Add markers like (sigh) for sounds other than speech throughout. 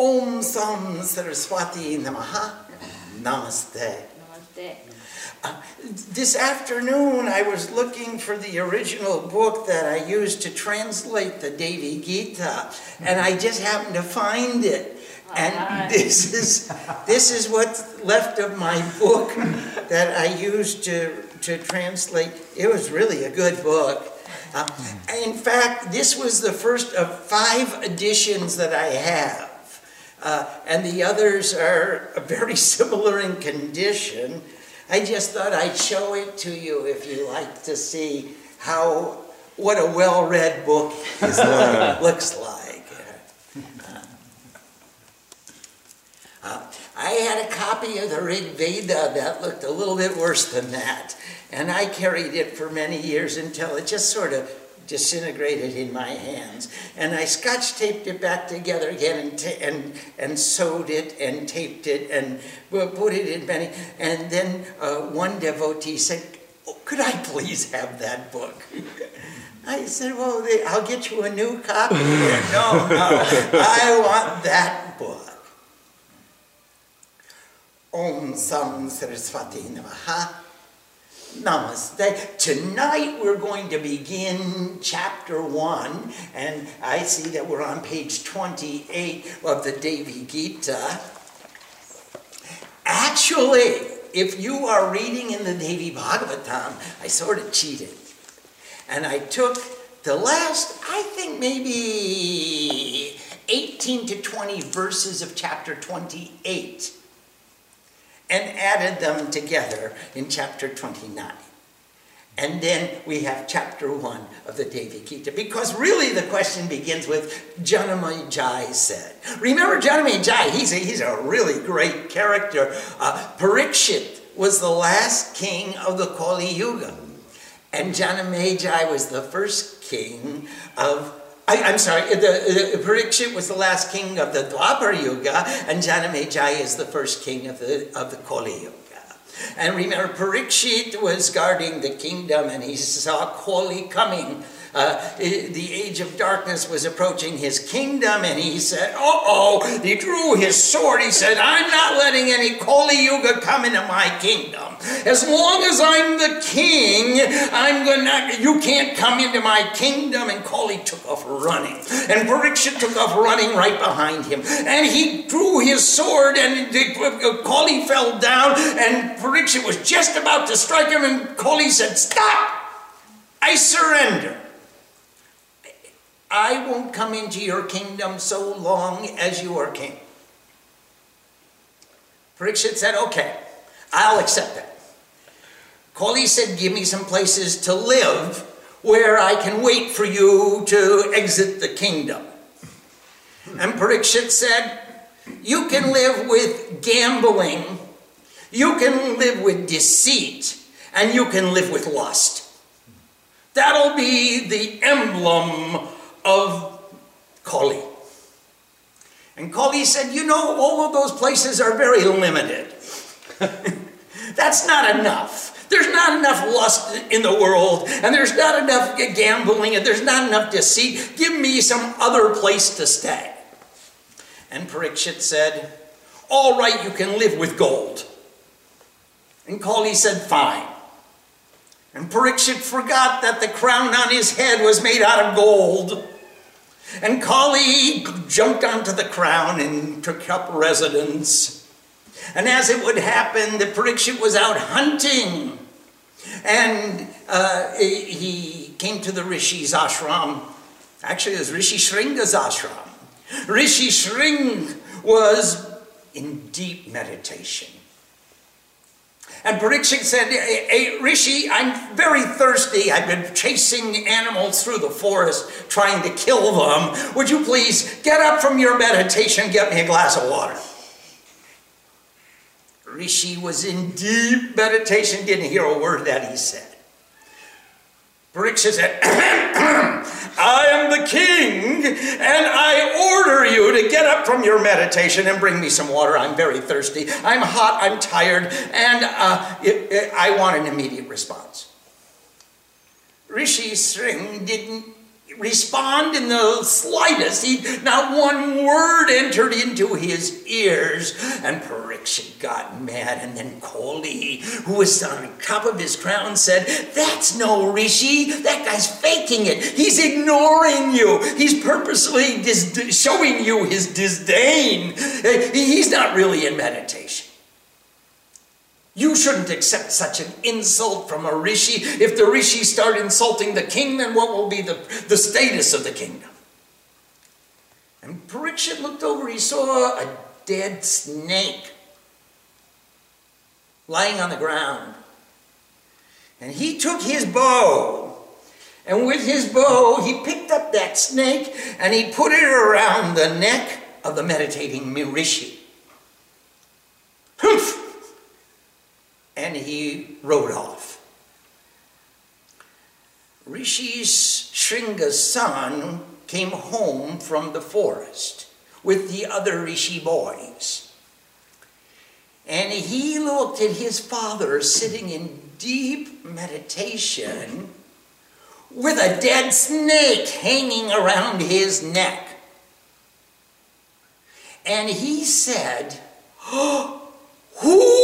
Om Sam Saraswati Namaha. Namaste. Namaste. Uh, this afternoon, I was looking for the original book that I used to translate the Devi Gita, and I just happened to find it. And this is this is what's left of my book that I used to to translate. It was really a good book. Uh, in fact, this was the first of five editions that I have. Uh, and the others are very (laughs) similar in condition. I just thought I'd show it to you if you like to see how what a well-read book is (laughs) like, looks like. Uh, I had a copy of the Rig Veda that looked a little bit worse than that, and I carried it for many years until it just sort of disintegrated in my hands. And I scotch taped it back together again and, and, and sewed it and taped it and put it in many. And then uh, one devotee said, oh, Could I please have that book? (laughs) I said, Well, they, I'll get you a new copy. (laughs) no, no, I want that book. Om Sam Saraswati Namaha. Namaste. Tonight we're going to begin chapter one, and I see that we're on page 28 of the Devi Gita. Actually, if you are reading in the Devi Bhagavatam, I sort of cheated. And I took the last, I think maybe 18 to 20 verses of chapter 28 and added them together in chapter 29. And then we have chapter 1 of the Devi Gita. Because really the question begins with Janamejai said. Remember Janamejai, he's a, he's a really great character. Uh, Parikshit was the last king of the Kali Yuga. And Janamejai was the first king of I, am sorry, the, the, was the last king of the Dwapar Yuga, and Janamejaya is the first king of the, of the Kali Yuga. And remember, Parikshit was guarding the kingdom, and he saw Kali coming. Uh, the age of darkness was approaching his kingdom, and he said, Uh oh, he drew his sword. He said, I'm not letting any Kali Yuga come into my kingdom. As long as I'm the king, I'm gonna, you can't come into my kingdom. And Kali took off running. And Parikshit took off running right behind him. And he drew his sword, and Kali fell down, and Parikshit was just about to strike him, and Kali said, Stop! I surrender. I won't come into your kingdom so long as you are king. Parikshit said, okay, I'll accept that. Kali said, give me some places to live where I can wait for you to exit the kingdom. And Parikshit said, you can live with gambling, you can live with deceit, and you can live with lust. That'll be the emblem of Kali. And Kali said, You know, all of those places are very limited. (laughs) That's not enough. There's not enough lust in the world, and there's not enough gambling, and there's not enough deceit. Give me some other place to stay. And Parikshit said, All right, you can live with gold. And Kali said, Fine. And Parikshit forgot that the crown on his head was made out of gold. And Kali jumped onto the crown and took up residence. And as it would happen, the Parikshit was out hunting. And uh, he came to the Rishi's ashram. Actually, it was Rishi Shringa's ashram. Rishi Shring was in deep meditation. And Parikshit said, hey, Rishi, I'm very thirsty. I've been chasing animals through the forest trying to kill them. Would you please get up from your meditation get me a glass of water? Rishi was in deep meditation, didn't hear a word that he said. Parikshit said, (clears throat) I am the king, and I order you to get up from your meditation and bring me some water. I'm very thirsty. I'm hot. I'm tired, and uh, it, it, I want an immediate response. Rishi Sring didn't respond in the slightest. He, not one word entered into his ears. And Parikshit got mad. And then Kali, who was on top of his crown, said, That's no Rishi. That guy's faking it. He's ignoring you. He's purposely dis- showing you his disdain. He's not really in meditation. You shouldn't accept such an insult from a rishi. If the rishi start insulting the king, then what will be the, the status of the kingdom? And Parikshit looked over, he saw a dead snake lying on the ground. And he took his bow, and with his bow, he picked up that snake and he put it around the neck of the meditating rishi. Humph! And he rode off. Rishi's Shringa's son came home from the forest with the other Rishi boys. And he looked at his father sitting in deep meditation with a dead snake hanging around his neck. And he said, oh, (gasps) who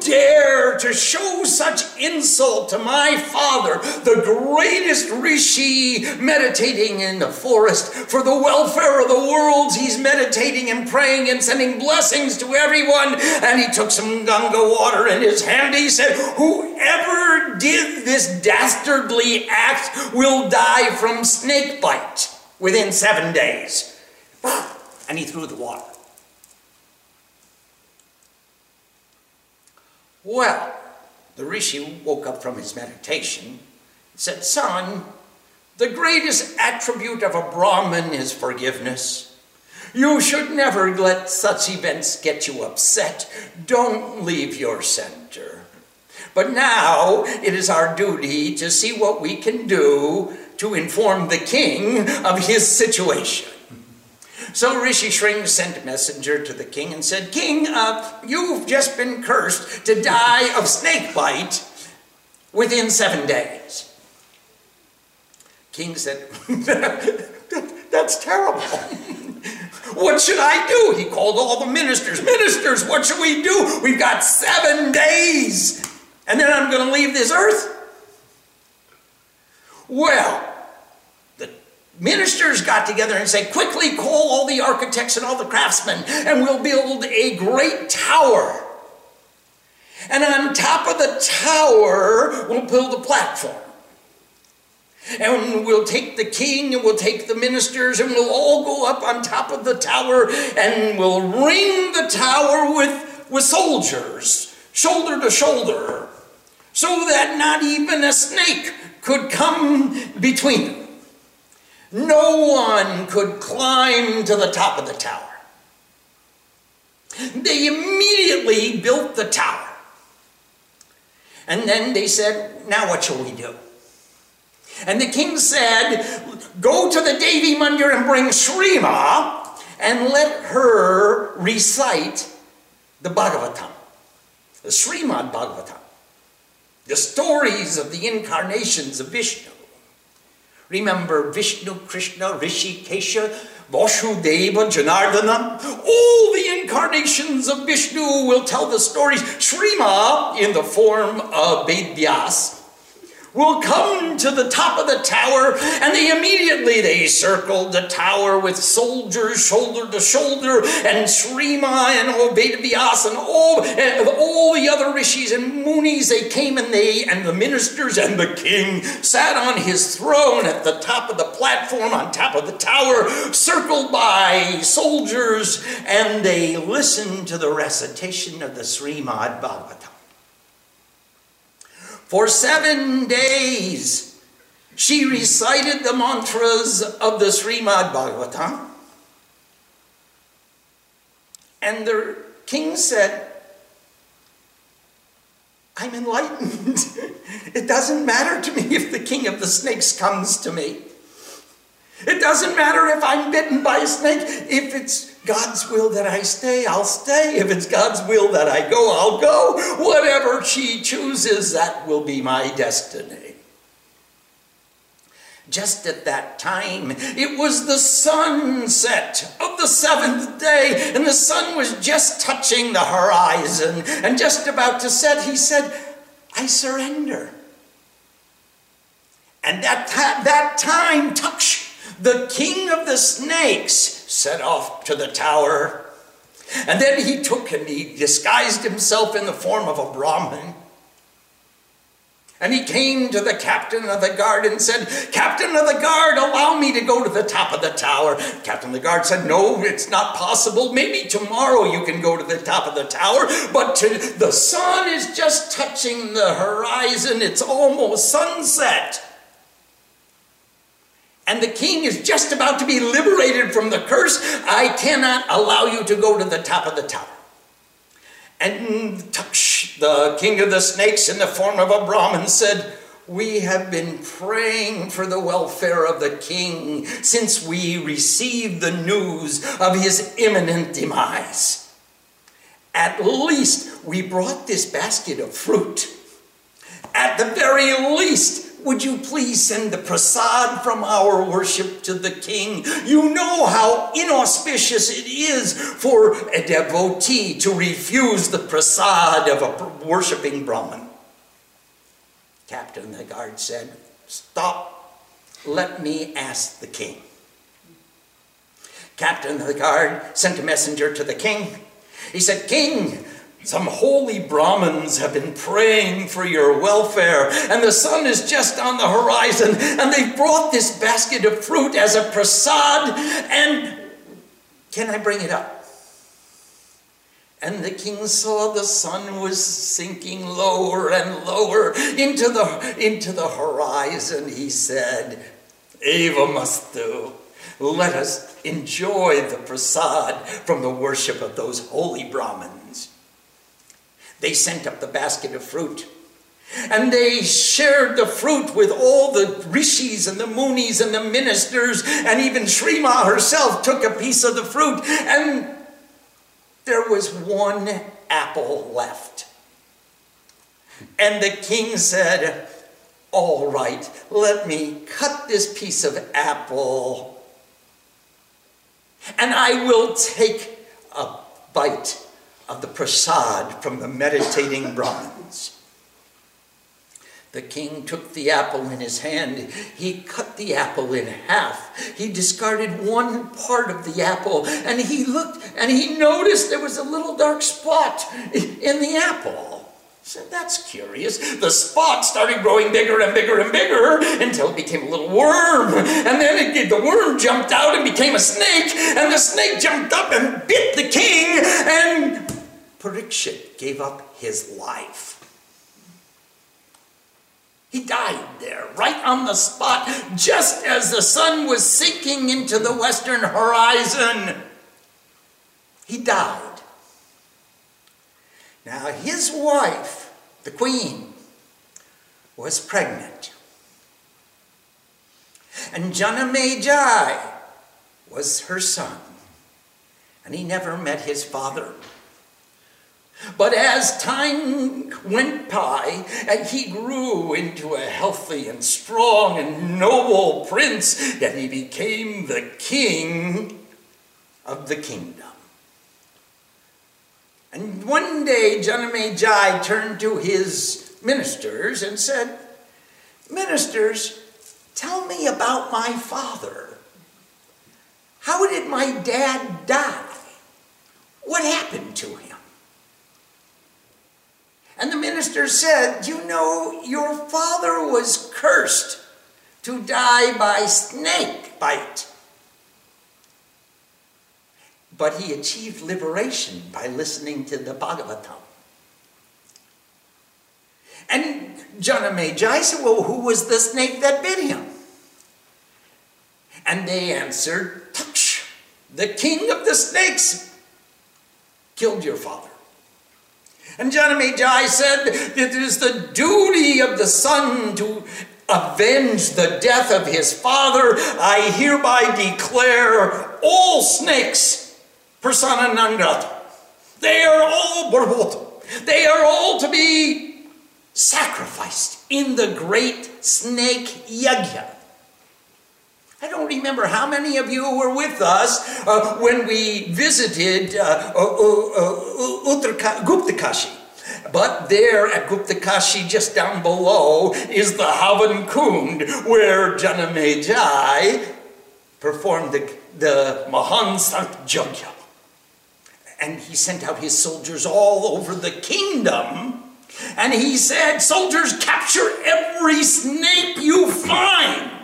dare to show such insult to my father, the greatest rishi meditating in the forest for the welfare of the worlds? He's meditating and praying and sending blessings to everyone. And he took some Ganga water in his hand. He said, Whoever did this dastardly act will die from snake bite within seven days. And he threw the water. Well, the rishi woke up from his meditation and said, Son, the greatest attribute of a Brahmin is forgiveness. You should never let such events get you upset. Don't leave your center. But now it is our duty to see what we can do to inform the king of his situation. So Rishi Shring sent a messenger to the king and said, King, uh, you've just been cursed to die of snake bite within seven days. King said, (laughs) That's terrible. what should I do? He called all the ministers. Ministers, what should we do? We've got seven days, and then I'm going to leave this earth. Well, ministers got together and said, quickly call all the architects and all the craftsmen, and we'll build a great tower. And on top of the tower, we'll build a platform. And we'll take the king and we'll take the ministers and we'll all go up on top of the tower and we'll ring the tower with, with soldiers, shoulder to shoulder, so that not even a snake could come between them. No one could climb to the top of the tower. They immediately built the tower. And then they said, Now what shall we do? And the king said, Go to the Devi Mandir and bring Shrima and let her recite the Bhagavatam, the Srimad Bhagavatam, the stories of the incarnations of Vishnu. Remember Vishnu, Krishna, Rishi, Kesha, Vasudeva, Janardana. All the incarnations of Vishnu will tell the stories. Shrima, in the form of Vedyas, will come to the top of the tower and they immediately they circled the tower with soldiers shoulder to shoulder and Shrima and Obedivyas and all, and all the other rishis and munis they came and they and the ministers and the king sat on his throne at the top of the platform on top of the tower circled by soldiers and they listened to the recitation of the Srimad Bhagavatam. For seven days, she recited the mantras of the Srimad Bhagavatam. And the king said, I'm enlightened. (laughs) it doesn't matter to me if the king of the snakes comes to me. It doesn't matter if I'm bitten by a snake. If it's God's will that I stay, I'll stay. If it's God's will that I go, I'll go. Whatever she chooses, that will be my destiny. Just at that time, it was the sunset of the seventh day, and the sun was just touching the horizon and just about to set. He said, I surrender. And at that, that time, Taksh, the king of the snakes, set off to the tower. And then he took and he disguised himself in the form of a Brahmin. And he came to the captain of the guard and said, Captain of the guard, allow me to go to the top of the tower. Captain of the guard said, No, it's not possible. Maybe tomorrow you can go to the top of the tower, but to, the sun is just touching the horizon. It's almost sunset. And the king is just about to be liberated from the curse. I cannot allow you to go to the top of the tower. And the king of the snakes, in the form of a Brahmin, said, We have been praying for the welfare of the king since we received the news of his imminent demise. At least we brought this basket of fruit. At the very least, would you please send the prasad from our worship to the king? You know how inauspicious it is for a devotee to refuse the prasad of a worshipping Brahmin. Captain the guard said, Stop, let me ask the king. Captain the guard sent a messenger to the king. He said, King, some holy Brahmins have been praying for your welfare, and the sun is just on the horizon, and they've brought this basket of fruit as a prasad, and can I bring it up? And the king saw the sun was sinking lower and lower into the, into the horizon. He said, Eva must do. Let us enjoy the prasad from the worship of those holy Brahmins. They sent up the basket of fruit. And they shared the fruit with all the rishis and the munis and the ministers, and even Sri Ma herself took a piece of the fruit, and there was one apple left. And the king said, All right, let me cut this piece of apple, and I will take a bite of the prasad from the meditating Brahmins. The king took the apple in his hand. He cut the apple in half. He discarded one part of the apple and he looked and he noticed there was a little dark spot in the apple. He said, That's curious. The spot started growing bigger and bigger and bigger until it became a little worm. And then it, the worm jumped out and became a snake. And the snake jumped up and bit the king. And Parikshit gave up his life. He died there, right on the spot, just as the sun was sinking into the western horizon. He died. Now, his wife, the queen, was pregnant. And Janamejai was her son. And he never met his father. But as time went by, and he grew into a healthy and strong and noble prince, and he became the king of the kingdom. And one day, Janamejai turned to his ministers and said, Ministers, tell me about my father. How did my dad die? What happened to him? And the minister said, You know, your father was cursed to die by snake bite. But he achieved liberation by listening to the Bhagavatam. And Janamejai said, Well, who was the snake that bit him? And they answered, Taksh, the king of the snakes killed your father. And Janamejai said, It is the duty of the son to avenge the death of his father. I hereby declare all snakes persona non grata. They are all barboto. They are all to be sacrificed in the great snake yajna. I don't remember how many of you were with us uh, when we visited uh, uh, uh Guptakashi. But there at Guptakashi, just down below, is the Havan Kund, where Janamejai performed the, the Mahan Jagya. And he sent out his soldiers all over the kingdom. And he said, Soldiers, capture every snake you find.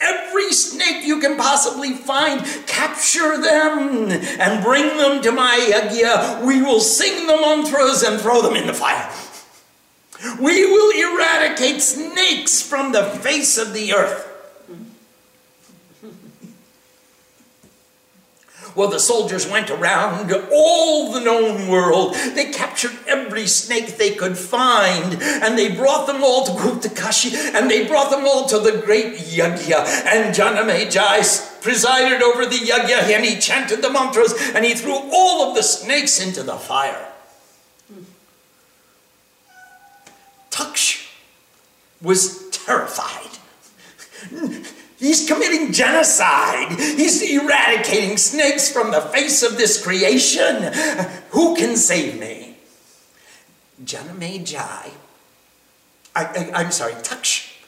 Every snake you can possibly find, capture them and bring them to my yagya. We will sing the mantras and throw them in the fire. We will eradicate snakes from the face of the earth. Well, the soldiers went around all the known world. They captured every snake they could find, and they brought them all to Guptakashi, and they brought them all to the great yagya. And Janamejai presided over the yagya, and he chanted the mantras, and he threw all of the snakes into the fire. Taksh was terrified. He's committing genocide. He's eradicating snakes from the face of this creation. Who can save me? Janamejai, I, I, am sorry, Taksh,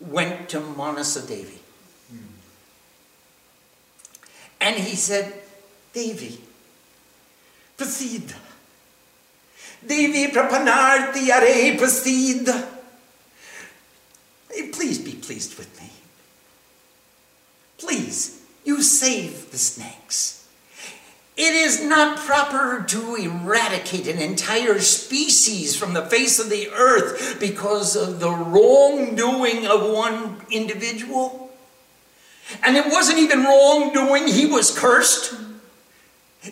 went to Manasa Devi. Hmm. And he said, Devi, proceed. Devi prapanarti are proceed. Please be pleased with me. Please, you save the snakes. It is not proper to eradicate an entire species from the face of the earth because of the wrongdoing of one individual. And it wasn't even wrongdoing, he was cursed.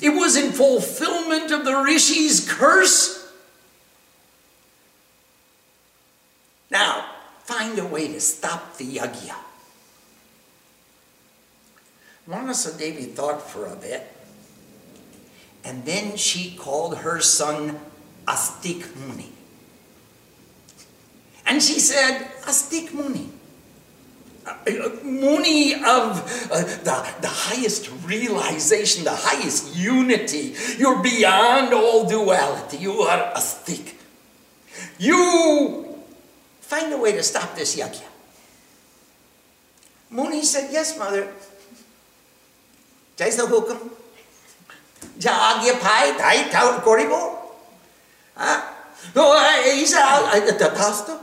It was in fulfillment of the Rishi's curse. Now, find a way to stop the yagya. Manasa Devi thought for a bit, and then she called her son Astik Muni. And she said, Astik Muni, uh, uh, Muni of uh, the, the highest realization, the highest unity. You're beyond all duality. You are Astik. You find a way to stop this yagya. Muni said, Yes, mother. Jaysa hukum. যা আগে ভাই তাই করিব হ্যাঁ তো এইসা তথাস্তু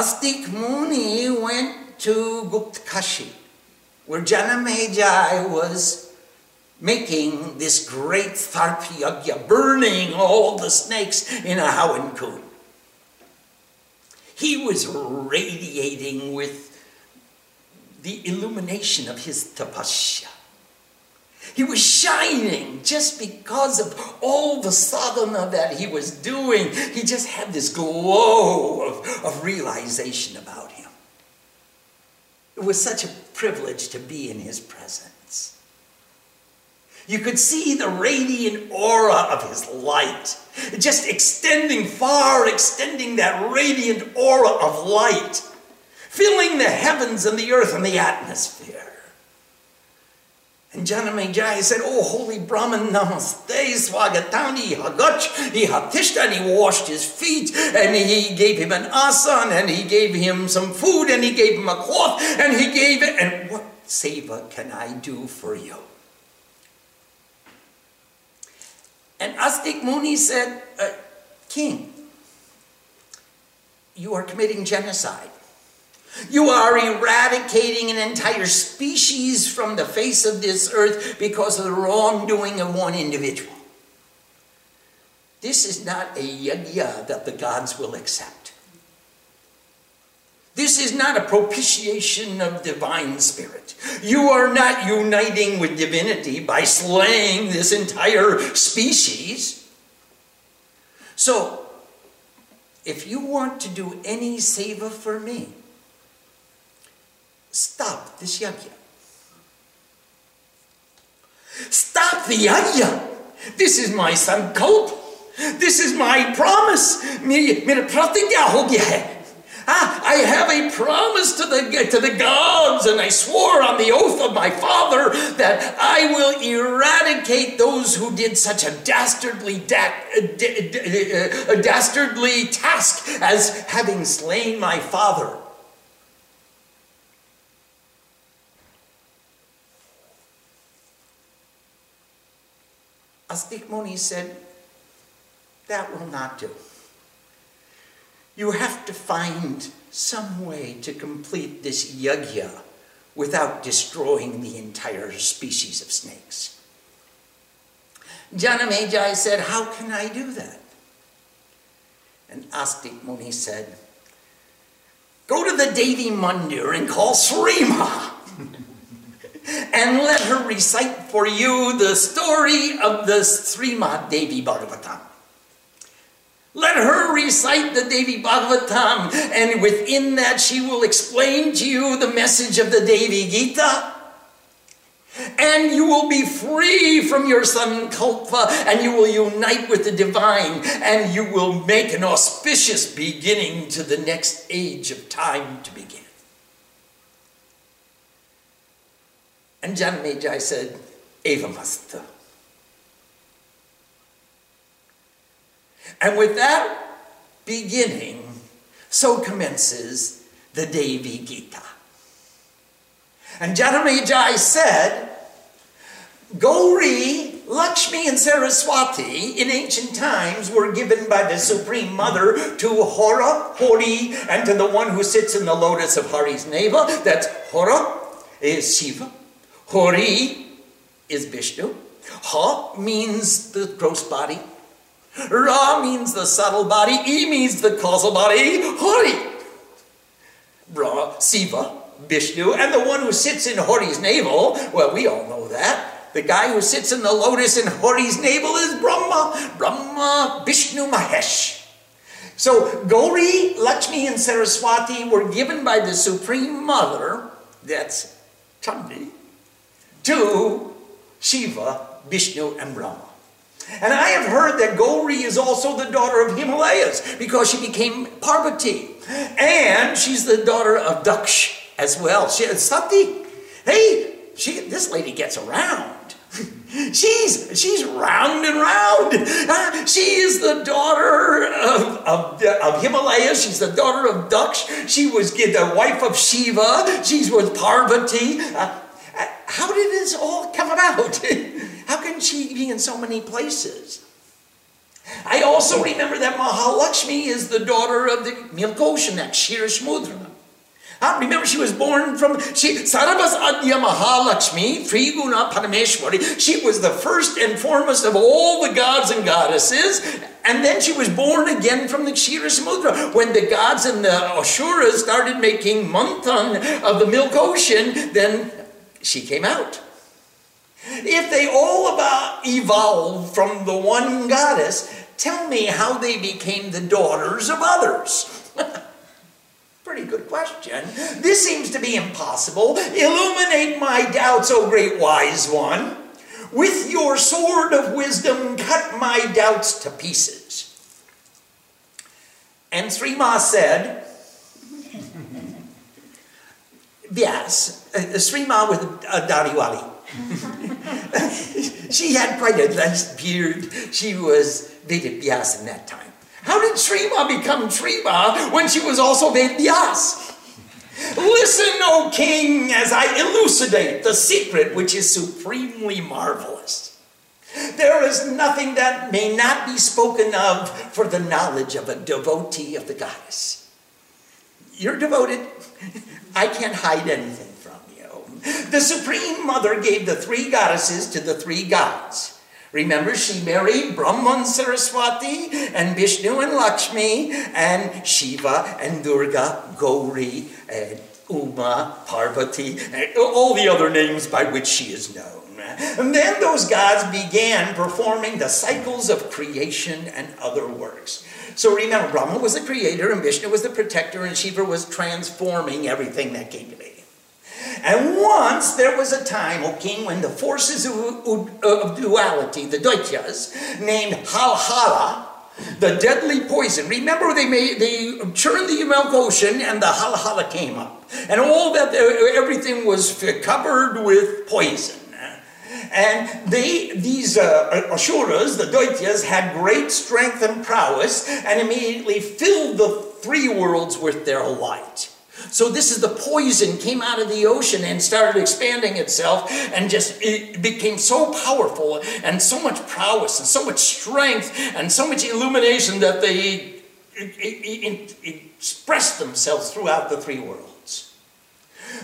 Astik Muni went to Guptkashi, where Janamejai was making this great Tharpyagya, burning all the snakes in a Havan Kund. He was radiating with the illumination of his tapasya. He was shining just because of all the sadhana that he was doing. He just had this glow of, of realization about him. It was such a privilege to be in his presence. You could see the radiant aura of his light, just extending far, extending that radiant aura of light filling the heavens and the earth and the atmosphere. And Janamejaya said, Oh, holy Brahman, namaste, swagatani, hagach, he hatishta, and he washed his feet, and he gave him an asan, and he gave him some food, and he gave him a cloth, and he gave it, and what seva can I do for you? And Astik Muni said, uh, King, you are committing genocide. You are eradicating an entire species from the face of this earth because of the wrongdoing of one individual. This is not a yajna that the gods will accept. This is not a propitiation of divine spirit. You are not uniting with divinity by slaying this entire species. So, if you want to do any seva for me, Stop this yajna. Stop the yajna. This is my sankalp. This is my promise. मेरी मेरा प्रतिज्ञा हो गया है Ah, I have a promise to the, to the gods, and I swore on the oath of my father that I will eradicate those who did such a dastardly, da- a dastardly task as having slain my father. Astik Muni said, That will not do. You have to find some way to complete this yagya without destroying the entire species of snakes. Janamejai said, How can I do that? And Astik Muni said, Go to the Devi Mandir and call Srima (laughs) and let her recite for you the story of the Srimad Devi Bhagavatam. Let her recite the Devi Bhagavatam, and within that, she will explain to you the message of the Devi Gita. And you will be free from your sankalpa, and you will unite with the divine, and you will make an auspicious beginning to the next age of time to begin. And Janmejai said, Evamasta. And with that beginning, so commences the Devi Gita. And Janamejai said, Gauri, Lakshmi, and Saraswati in ancient times were given by the Supreme Mother to Hora, Hori, and to the one who sits in the lotus of Hari's navel. That's Hora is Shiva, Hori is Vishnu, Ha means the gross body, Ra means the subtle body, E means the causal body, Hori. Ra, Siva, Vishnu, and the one who sits in Hori's navel, well, we all know that. The guy who sits in the lotus in Hori's navel is Brahma, Brahma, Vishnu, Mahesh. So Gauri, Lakshmi, and Saraswati were given by the Supreme Mother, that's Chandi, to Shiva, Vishnu, and Brahma. And I have heard that Gauri is also the daughter of Himalayas because she became Parvati. And she's the daughter of Daksh as well. She, Sati. Hey, she, this lady gets around. (laughs) she's she's round and round. Uh, she is the daughter of, of, of Himalaya. She's the daughter of Daksh. She was the wife of Shiva. She was Parvati. How did this all come about? (laughs) How can she be in so many places? I also remember that Mahalakshmi is the daughter of the Milk Ocean, that Kshiramudra. I remember she was born from she Sarabas Adya Mahalakshmi, Triguna Parameshwari. She was the first and foremost of all the gods and goddesses. And then she was born again from the Kshiramudra. When the gods and the Asuras started making manthan of the Milk Ocean, then she came out. If they all about evolved from the one goddess, tell me how they became the daughters of others. (laughs) Pretty good question. This seems to be impossible. Illuminate my doubts, O great wise one. With your sword of wisdom, cut my doubts to pieces. And Srima said, Yes, uh, Srima with a Dariwali. (laughs) (laughs) she had quite a nice beard. She was Vedic Vyas in that time. How did Srima become Srima when she was also Vedic Vyas? Listen, O king, as I elucidate the secret which is supremely marvelous. There is nothing that may not be spoken of for the knowledge of a devotee of the goddess. You're devoted. I can't hide anything. From you. The Supreme Mother gave the three goddesses to the three gods. Remember, she married Brahman Saraswati and Vishnu and Lakshmi and Shiva and Durga, Gauri and Uma, Parvati, and all the other names by which she is known. And then those gods began performing the cycles of creation and other works. So remember, Brahma was the creator, and Vishnu was the protector, and Shiva was transforming everything that came to be. And once there was a time, O king, when the forces of, duality, the Daityas, named Halhala, the deadly poison. Remember, they made they churned the milk ocean, and the hala hala came up, and all that uh, everything was covered with poison. And they, these uh, the Daityas, had great strength and prowess, and immediately filled the three worlds with their light. So this is the poison came out of the ocean and started expanding itself and just it became so powerful and so much prowess and so much strength and so much illumination that they expressed themselves throughout the three worlds.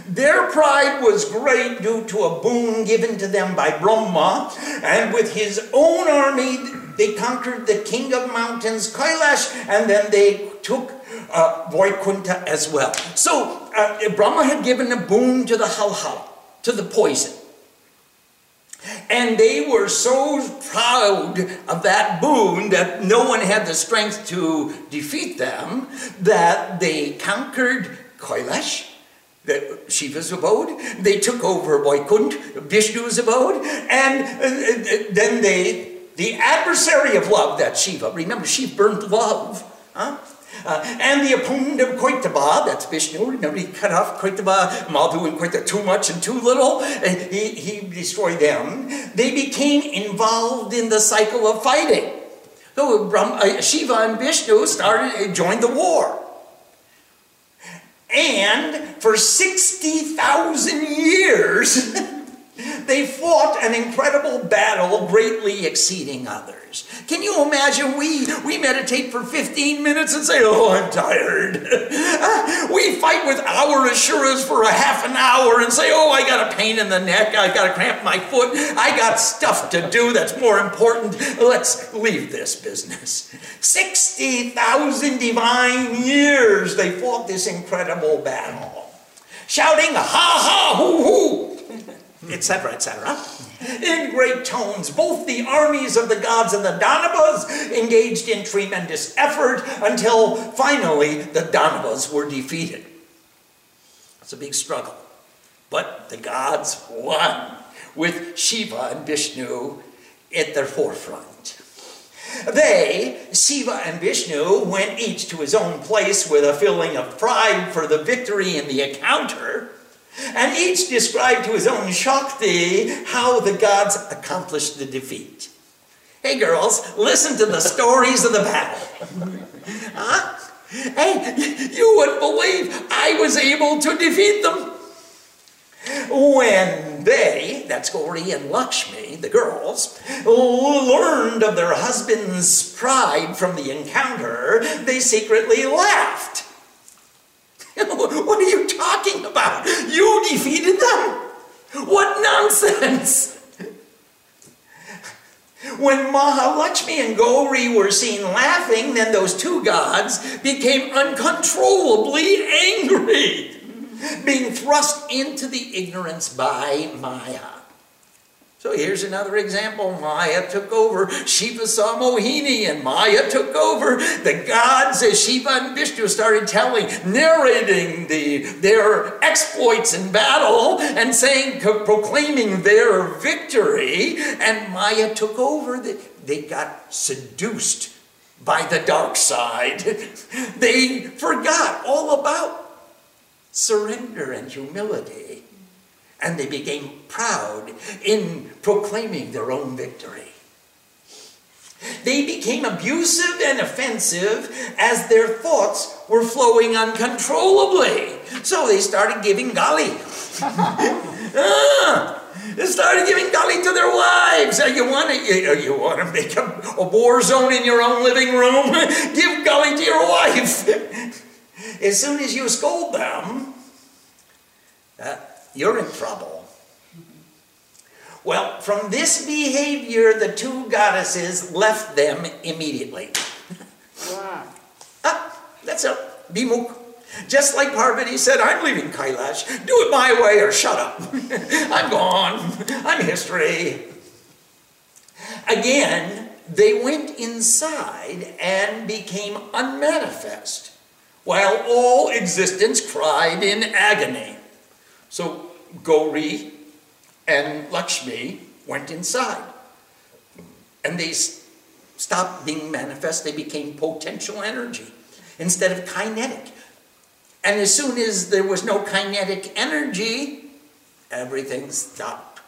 Their pride was great due to a boon given to them by Brahma, and with his own army they conquered the king of mountains, Kailash, and then they took uh, Vaikunta as well. So uh, Brahma had given a boon to the Halhala, to the poison. And they were so proud of that boon that no one had the strength to defeat them that they conquered Kailash, the Shiva's abode. They took over Vaikunt, Vishnu's abode, and uh, then they, the adversary of love, that Shiva, remember, she burnt love. Huh? Uh, and the of Koitaba, that's Vishnu, remember he cut off Koitaba, Madhu and Koita too much and too little, and he, he destroyed them. They became involved in the cycle of fighting. So uh, Shiva and Vishnu started, uh, joined the war. And for 60,000 years, (laughs) They fought an incredible battle, greatly exceeding others. Can you imagine? We, we meditate for 15 minutes and say, Oh, I'm tired. (laughs) we fight with our Asuras for a half an hour and say, Oh, I got a pain in the neck. I got a cramp in my foot. I got stuff to do that's more important. Let's leave this business. 60,000 divine years they fought this incredible battle, shouting, Ha ha, hoo hoo etc., etc. In great tones, both the armies of the gods and the Danavas engaged in tremendous effort until finally the Danavas were defeated. It's a big struggle. But the gods won with Shiva and Vishnu at their forefront. They, Shiva and Vishnu, went each to his own place with a feeling of pride for the victory in the encounter. And each described to his own Shakti how the gods accomplished the defeat. Hey girls, listen to the stories of the battle. huh? Hey, you wouldn't believe I was able to defeat them. When they, that's Gauri and Lakshmi, the girls, learned of their husband's pride from the encounter, they secretly laughed (laughs) what are you talking about? You defeated them? What nonsense! (laughs) When Mahalakshmi and Gauri were seen laughing, then those two gods became uncontrollably angry, (laughs) being thrust into the ignorance by Maya. So here's another example. Maya took over. Shiva saw Mohini and Maya took over. The gods, as Shiva and Vishnu started telling, narrating the, their exploits in battle and saying, proclaiming their victory. And Maya took over. They got seduced by the dark side. (laughs) They forgot all about surrender and humility and they became proud in proclaiming their own victory. They became abusive and offensive as their thoughts were flowing uncontrollably. So they started giving gali. (laughs) ah, they started giving gali to their wives. You want to you, you want to make a, a war zone in your own living room? (laughs) Give gali to your wife. (laughs) as soon as you scold them, uh, you're in trouble. Well, from this behavior, the two goddesses left them immediately. Wow. ah, that's a Bimuk. Just like Parvati said, I'm leaving Kailash. Do it my way or shut up. (laughs) I'm gone. I'm history. Again, they went inside and became unmanifest, while all existence cried in agony. So Gauri and Lakshmi went inside. And they stopped being manifest, they became potential energy instead of kinetic. And as soon as there was no kinetic energy, everything stopped.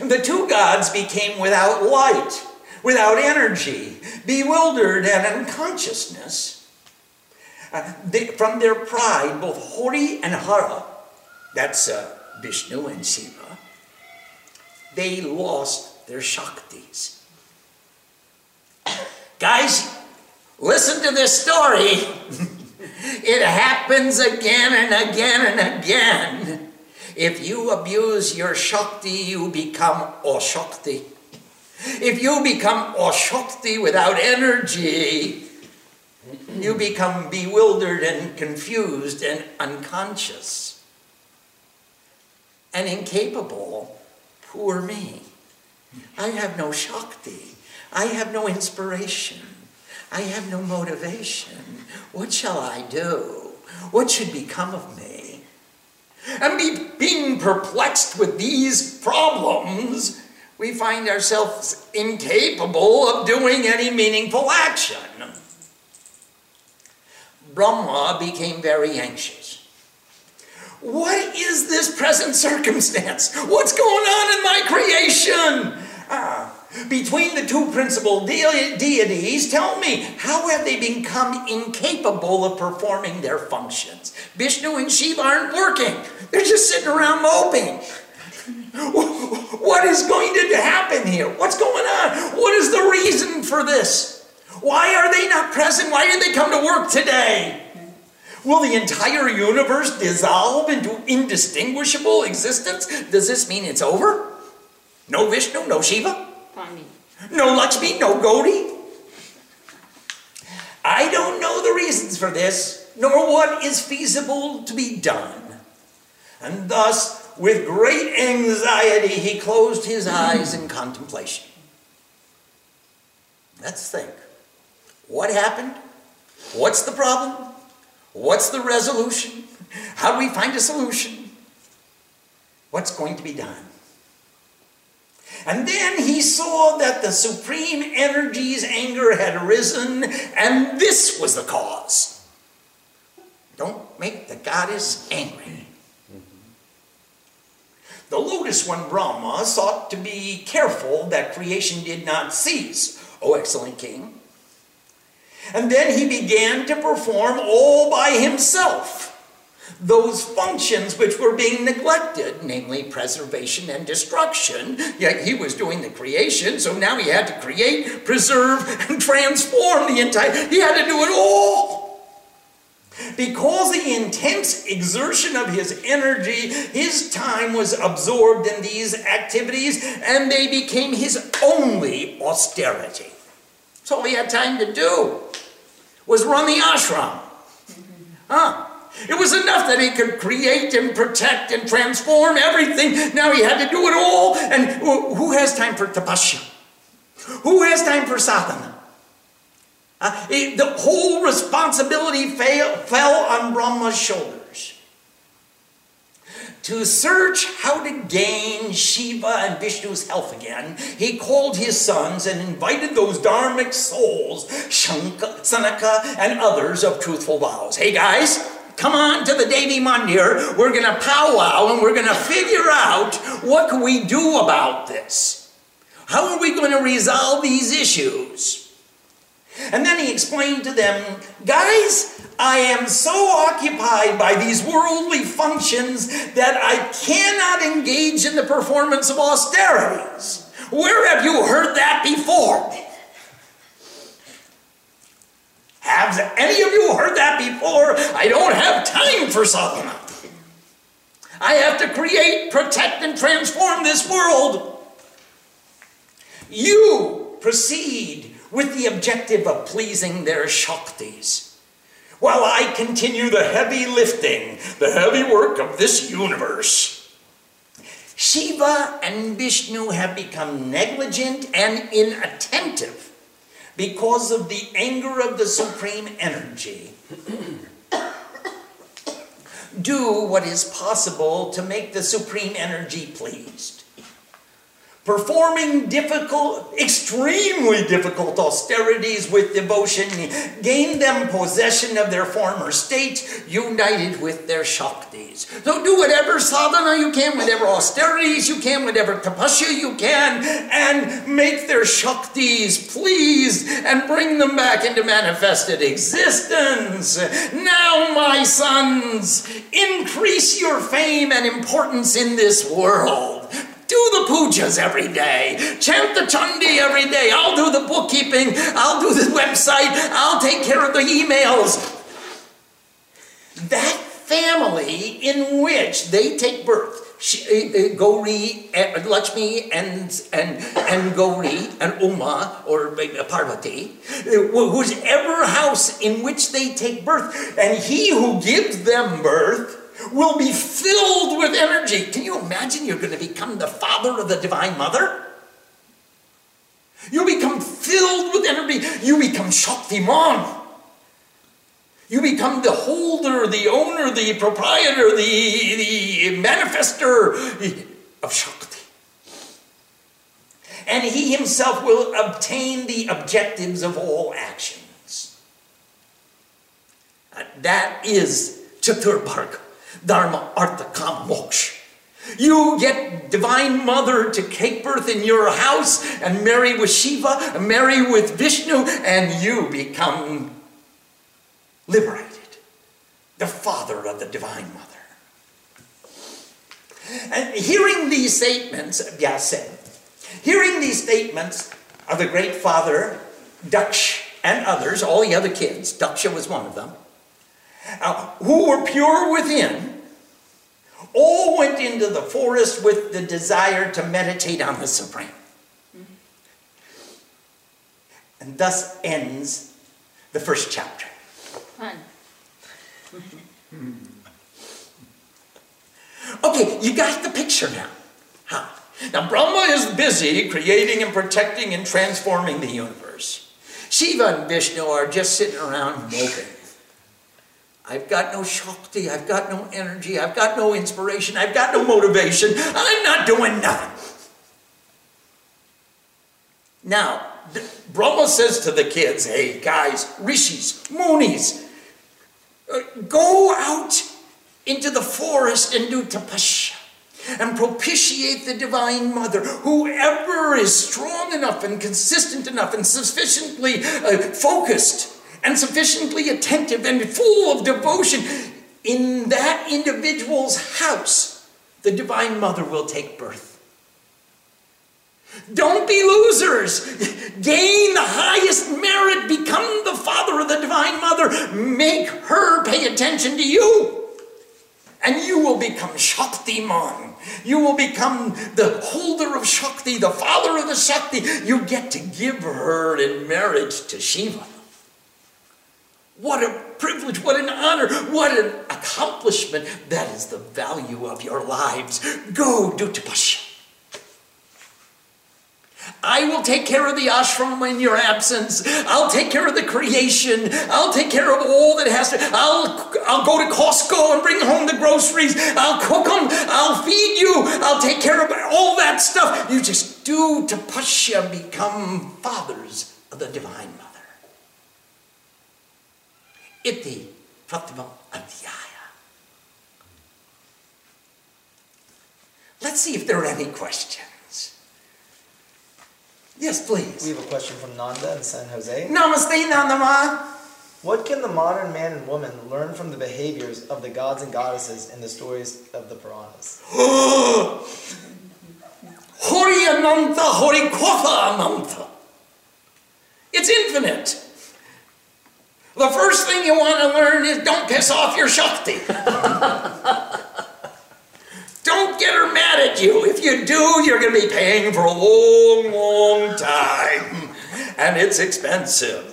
The two gods became without light, without energy, bewildered and unconsciousness. They, from their pride, both Hori and Hara, that's uh, Vishnu and Shiva, they lost their Shaktis. Guys, listen to this story. (laughs) it happens again and again and again. If you abuse your Shakti, you become Ashakti. If you become Ashakti without energy, you become bewildered and confused and unconscious and incapable. Poor me. I have no Shakti. I have no inspiration. I have no motivation. What shall I do? What should become of me? And be, being perplexed with these problems, we find ourselves incapable of doing any meaningful action. Brahma became very anxious. What is this present circumstance? What's going on in my creation? Ah, between the two principal de- deities, tell me, how have they become incapable of performing their functions? Vishnu and Shiva aren't working, they're just sitting around moping. What is going to happen here? What's going on? What is the reason for this? Why are they not present? Why did they come to work today? Will the entire universe dissolve into indistinguishable existence? Does this mean it's over? No Vishnu, no Shiva? No Lakshmi, no Gauri? I don't know the reasons for this, nor what is feasible to be done. And thus, with great anxiety, he closed his eyes in contemplation. Let's think. What happened? What's the problem? What's the resolution? How do we find a solution? What's going to be done? And then he saw that the supreme energy's anger had arisen, and this was the cause. Don't make the goddess angry. The lotus one Brahma sought to be careful that creation did not cease, O excellent king. And then he began to perform all by himself those functions which were being neglected, namely preservation and destruction. Yet he was doing the creation, so now he had to create, preserve, (laughs) and transform the entire. He had to do it all. Because the intense exertion of his energy, his time was absorbed in these activities, and they became his only austerity. That's all he had time to do was run the ashram. (laughs) Huh? It was enough that he could create and protect and transform everything. Now he had to do it all. And who has time for tapasya? Who has time for sadhana? Uh, it, the whole responsibility fail, fell on Brahma's shoulders to search how to gain Shiva and Vishnu's health again, he called his sons and invited those dharmic souls, Shanka, Sanaka, and others of truthful vows. Hey guys, come on to the Devi Mandir. We're going to powwow and we're going to figure out what can we do about this. How are we going to resolve these issues? And then he explained to them, guys, I am so occupied by these worldly functions that I cannot engage in the performance of austerities. Where have you heard that before? Have any of you heard that before? I don't have time for sadhana. I have to create, protect, and transform this world. You proceed with the objective of pleasing their Shaktis while I continue the heavy lifting, the heavy work of this universe. Shiva and Vishnu have become negligent and inattentive because of the anger of the supreme energy. (coughs) Do what is possible to make the supreme energy pleased. Performing difficult, extremely difficult austerities with devotion, gain them possession of their former state, united with their Shaktis. So do whatever sadhana you can, whatever austerities you can, whatever tapasya you can, and make their Shaktis pleased and bring them back into manifested existence. Now, my sons, increase your fame and importance in this world. Do the pujas every day. Chant the chandi every day. I'll do the bookkeeping. I'll do the website. I'll take care of the emails. That family in which they take birth, uh, Gauri, uh, Lakshmi, and, and, and Gauri, and Uma, or uh, Parvati, whose ever house in which they take birth, and he who gives them birth will be filled with energy. Can you imagine you're going to become the father of the Divine Mother? You become filled with energy. You become Shaktiman. You become the holder, the owner, the proprietor, the, the manifester of Shakti. And he himself will obtain the objectives of all actions. Uh, that is Chaturbarga. Dharma, Artha, Kama, Moksha. You get Divine Mother to take birth in your house and marry with Shiva, marry with Vishnu, and you become liberated. The father of the Divine Mother. And hearing these statements, Vyasa, hearing these statements of the great father, Daksh, and others, all the other kids, Daksha was one of them, uh, who were pure within, all went into the forest with the desire to meditate on the Supreme. And thus ends the first chapter. Fun. (laughs) okay, you got the picture now. Huh? Now, Brahma is busy creating and protecting and transforming the universe. Shiva and Vishnu are just sitting around moping. I've got no Shakti, I've got no energy, I've got no inspiration, I've got no motivation, I'm not doing nothing. Now, Brahma says to the kids, hey guys, rishis, munis, uh, go out into the forest and do tapasya and propitiate the Divine Mother. Whoever is strong enough and consistent enough and sufficiently uh, focused and sufficiently attentive and full of devotion, in that individual's house, the Divine Mother will take birth. Don't be losers. Gain the highest merit. Become the father of the Divine Mother. Make her pay attention to you. And you will become Shaktiman. You will become the holder of Shakti, the father of the Shakti. You get to give her in marriage to Shiva. What a privilege, what an honor, what an accomplishment. That is the value of your lives. Go do. I will take care of the ashram in your absence. I'll take care of the creation. I'll take care of all that has to. I'll, I'll go to Costco and bring home the groceries. I'll cook them. I'll feed you. I'll take care of all that stuff. You just do tapasya, become fathers of the Divine Iti Prathama Adhyaya. Let's see if there are any questions. Yes, please. We have a question from Nanda in San Jose. Namaste, Nandama. What can the modern man and woman learn from the behaviors of the gods and goddesses in the stories of the Puranas? (gasps) Hori Ananta, Hori Kotha Ananta. It's infinite. The first thing you want to learn is don't piss off your Shakti. (laughs) don't get her mad at you. If you do, you're going to be paying for a long, long time. And it's expensive.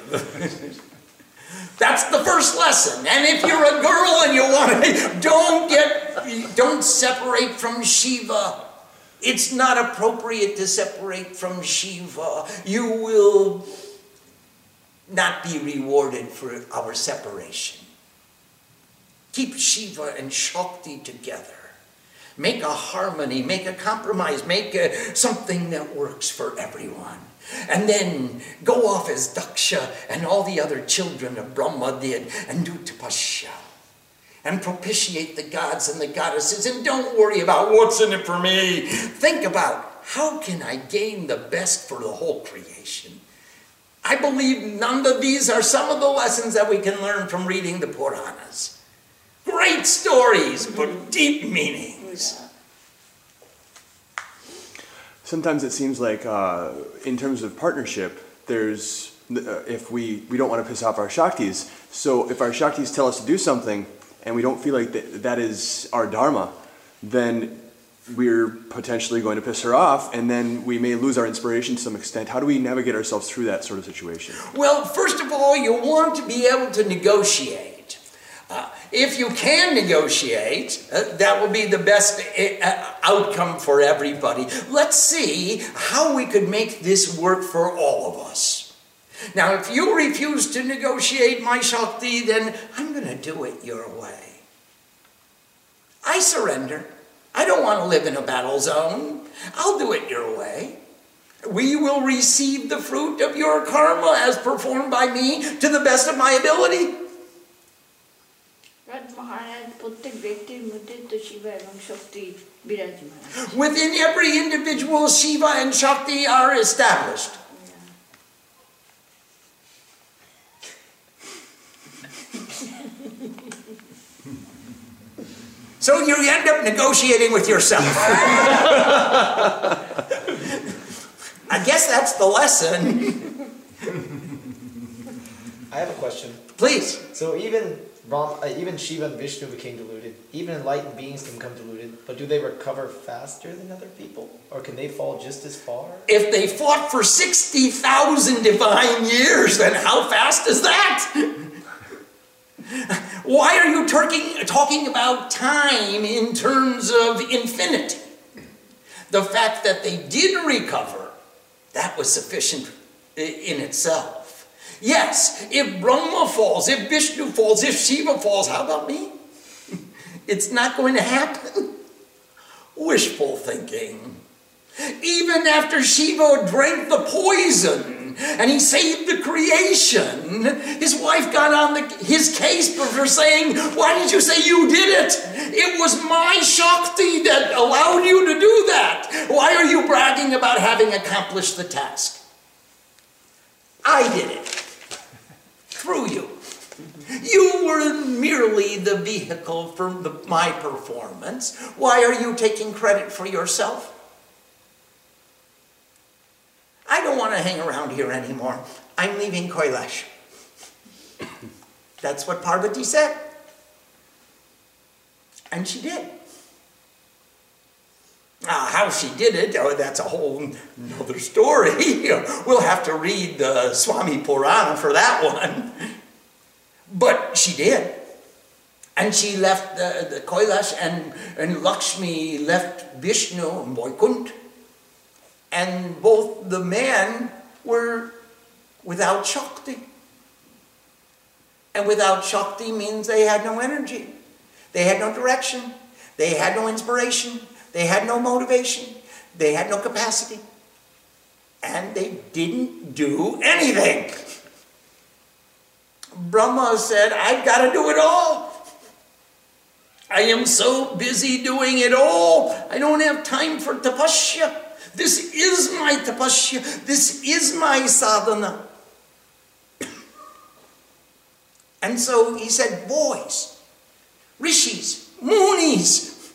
(laughs) That's the first lesson. And if you're a girl and you want to, (laughs) don't get, don't separate from Shiva. It's not appropriate to separate from Shiva. You will not be rewarded for our separation. Keep Shiva and Shakti together. Make a harmony, make a compromise, make a, something that works for everyone. And then go off as Daksha and all the other children of Brahma did and do tapasya. And propitiate the gods and the goddesses. And don't worry about what's in it for me. Think about how can I gain the best for the whole creation? I believe none of these are some of the lessons that we can learn from reading the Puranas. Great stories, but deep meanings. Sometimes it seems like, uh, in terms of partnership, there's uh, if we we don't want to piss off our shaktis. So if our shaktis tell us to do something, and we don't feel like that, that is our dharma, then we're potentially going to piss her off, and then we may lose our inspiration to some extent. How do we navigate ourselves through that sort of situation? Well, first of all, you want to be able to negotiate. Uh, if you can negotiate, uh, that will be the best uh, outcome for everybody. Let's see how we could make this work for all of us. Now, if you refuse to negotiate my Shakti, then I'm going to do it your way. I surrender. I don't want to live in a battle zone. I'll do it your way. We will receive the fruit of your karma as performed by me to the best of my ability. Within every individual, Shiva and Shakti are established. So you end up negotiating with yourself. (laughs) I guess that's the lesson. I have a question. Please. So even Ram, uh, even Shiva and Vishnu became deluded. Even enlightened beings can become deluded. But do they recover faster than other people, or can they fall just as far? If they fought for sixty thousand divine years, then how fast is that? Why are you talking, talking about time in terms of infinity? The fact that they did recover, that was sufficient in itself. Yes, if Brahma falls, if Vishnu falls, if Shiva falls, how about me? (laughs) It's not going to happen. Wishful thinking. Even after Shiva drank the poison, and he saved the creation. His wife got on the, his case for saying, Why did you say you did it? It was my Shakti that allowed you to do that. Why are you bragging about having accomplished the task? I did it through you. You were merely the vehicle for the, my performance. Why are you taking credit for yourself? I don't want to hang around here anymore. I'm leaving Kailash. That's what Parvati said. And she did. Now, how she did it, oh, that's a whole other story. (laughs) we'll have to read the Swami Purana for that one. But she did. And she left the, the Kailash, and, and Lakshmi left Vishnu and Vaikuntha and both the men were without Shakti. And without Shakti means they had no energy. They had no direction. They had no inspiration. They had no motivation. They had no capacity. And they didn't do anything. Brahma said, I've got to do it all. I am so busy doing it all. I don't have time for tapasya. This is my tapasya. This is my sadhana. (coughs) and so he said, boys, rishis, munis,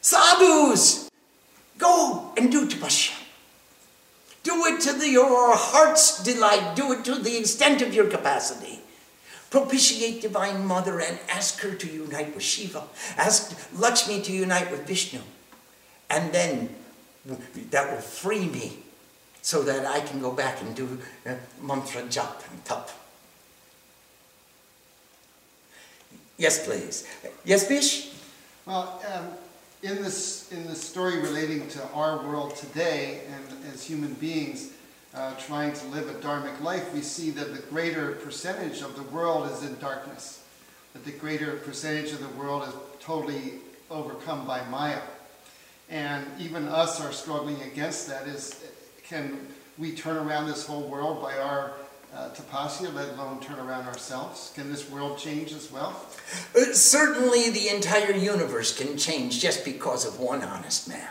sadhus, go and do tapasya. Do it to the, your heart's delight. Do it to the extent of your capacity. Propitiate Divine Mother and ask her to unite with Shiva. Ask Lakshmi to unite with Vishnu. And then that will free me so that I can go back and do uh, mantra jap and tap. Yes, please. Yes, Bish? Well, um, in this in the story relating to our world today and as human beings uh, trying to live a dharmic life, we see that the greater percentage of the world is in darkness. That the greater percentage of the world is totally overcome by Maya. And even us are struggling against that. Is can we turn around this whole world by our uh, tapasya, let alone turn around ourselves? Can this world change as well? Uh, certainly, the entire universe can change just because of one honest man.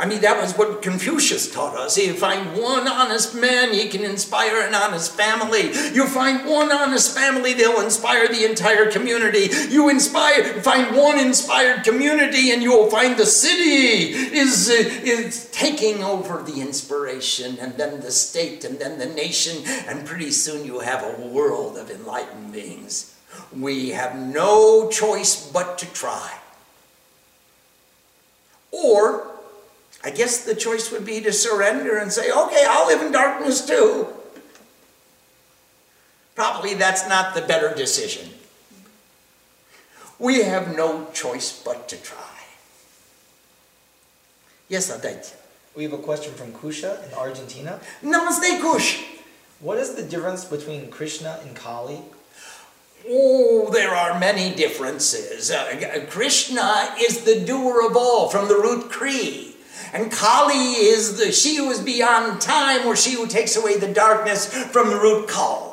I mean, that was what Confucius taught us. You find one honest man, he can inspire an honest family. You find one honest family, they'll inspire the entire community. You inspire, find one inspired community, and you'll find the city is, is taking over the inspiration, and then the state, and then the nation, and pretty soon you have a world of enlightened beings. We have no choice but to try. Or I guess the choice would be to surrender and say, okay, I'll live in darkness too. Probably that's not the better decision. We have no choice but to try. Yes, Aditya. We have a question from Kusha in Argentina. Namaste, Kush. What is the difference between Krishna and Kali? Oh, there are many differences. Uh, Krishna is the doer of all from the root Kri. And Kali is the she who is beyond time, or she who takes away the darkness from the root Kal.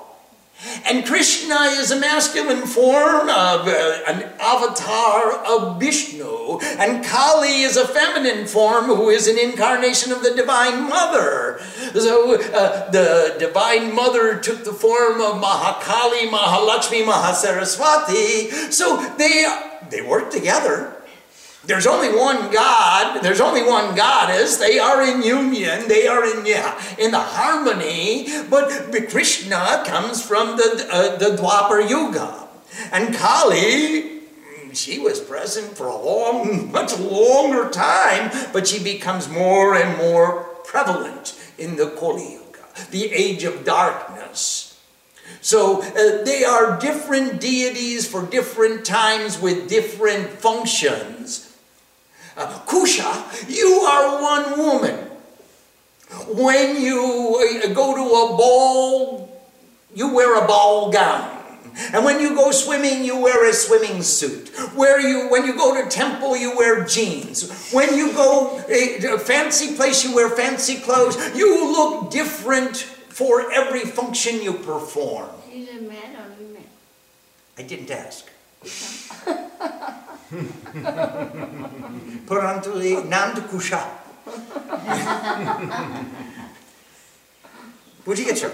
And Krishna is a masculine form of uh, an avatar of Vishnu, and Kali is a feminine form who is an incarnation of the Divine Mother. So uh, the Divine Mother took the form of Mahakali, Mahalakshmi, Mahasaraswati. So they they work together. There's only one God, there's only one goddess, they are in union, they are in, yeah, in the harmony, but Krishna comes from the, uh, the Dwapar Yuga. And Kali, she was present for a long, much longer time, but she becomes more and more prevalent in the Kali Yuga, the age of darkness. So uh, they are different deities for different times with different functions. Uh, Kusha, you are one woman. When you uh, go to a ball, you wear a ball gown. And when you go swimming, you wear a swimming suit. Where you, when you go to temple, you wear jeans. When you go to a fancy place, you wear fancy clothes. You look different for every function you perform. Is it man or woman? I didn't ask. (laughs) Parantuli Nand Kusha. Would you get your?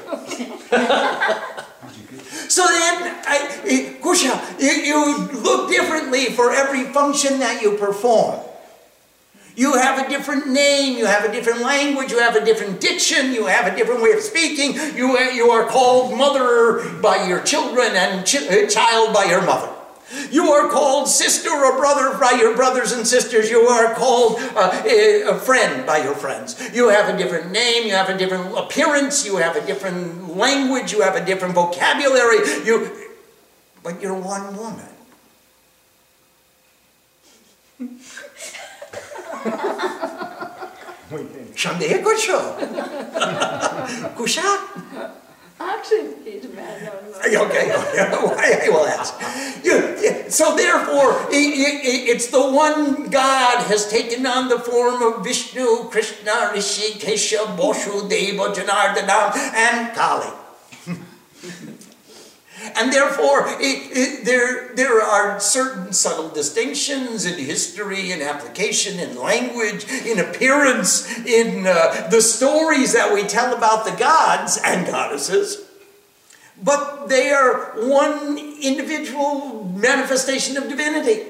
so then, I, eh, Kusha, you, you look differently for every function that you perform. You have a different name, you have a different language, you have a different diction, you have a different way of speaking. You, eh, you are called mother by your children and ch- eh, child by your mother. You are called sister or brother by your brothers and sisters. You are called uh, a friend by your friends. You have a different name. You have a different appearance. You have a different language. You have a different vocabulary. You, but you're one woman. Shandehe (laughs) Kusha. Kusha? Actually, he's or woman. Okay, (laughs) will ask. You, so therefore, it's the one God has taken on the form of Vishnu, Krishna, Rishi, Kesha, Boshu, Deva, Janardana, and Kali. And therefore, it, it, there, there are certain subtle distinctions in history, in application, in language, in appearance, in uh, the stories that we tell about the gods and goddesses. But they are one individual manifestation of divinity.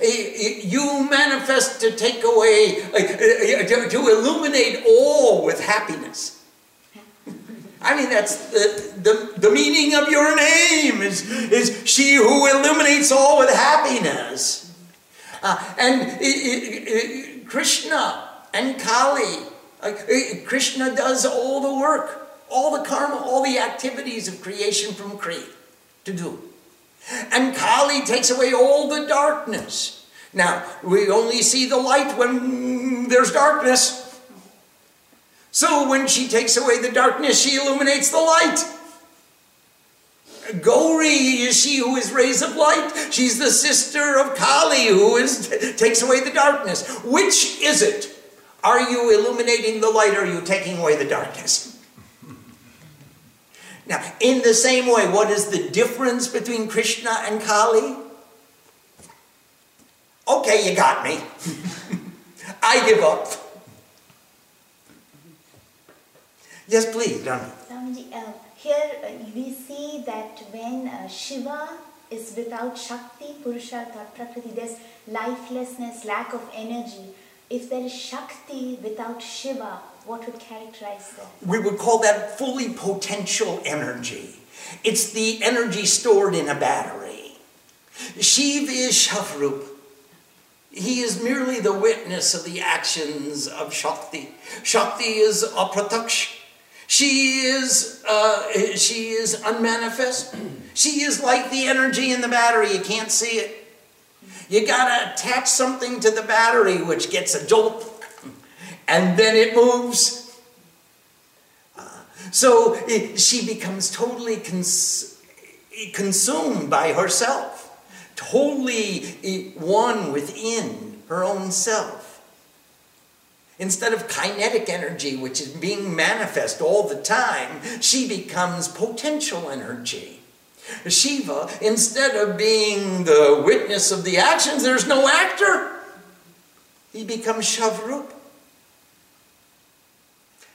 Eh, eh, you manifest to take away, eh, to illuminate all with happiness. I mean, that's the, the, the meaning of your name is, is she who illuminates all with happiness. Uh, and Krishna and Kali, uh, Krishna does all the work, all the karma, all the activities of creation from Kri to do. And Kali takes away all the darkness. Now, we only see the light when there's darkness. So when she takes away the darkness, she illuminates the light. Gauri is she who is rays of light. She's the sister of Kali who is takes away the darkness. Which is it? Are you illuminating the light or are you taking away the darkness? (laughs) Now, in the same way, what is the difference between Krishna and Kali? Okay, you got me. (laughs) I give up. Yes, please, Rami. Swamiji, uh, here uh, we see that when uh, Shiva is without Shakti, Purushartha, Prakriti, there's lifelessness, lack of energy. If there is Shakti without Shiva, what would characterize that? We would call that fully potential energy. It's the energy stored in a battery. Shiva is Shavrup. He is merely the witness of the actions of Shakti. Shakti is aprataksh. She is, uh, she is unmanifest. She is like the energy in the battery. You can't see it. You gotta attach something to the battery which gets a jolt and then it moves. Uh, so it, she becomes totally cons- consumed by herself, totally eh, one within her own self. Instead of kinetic energy, which is being manifest all the time, she becomes potential energy. Shiva, instead of being the witness of the actions, there's no actor. He becomes Shavrup.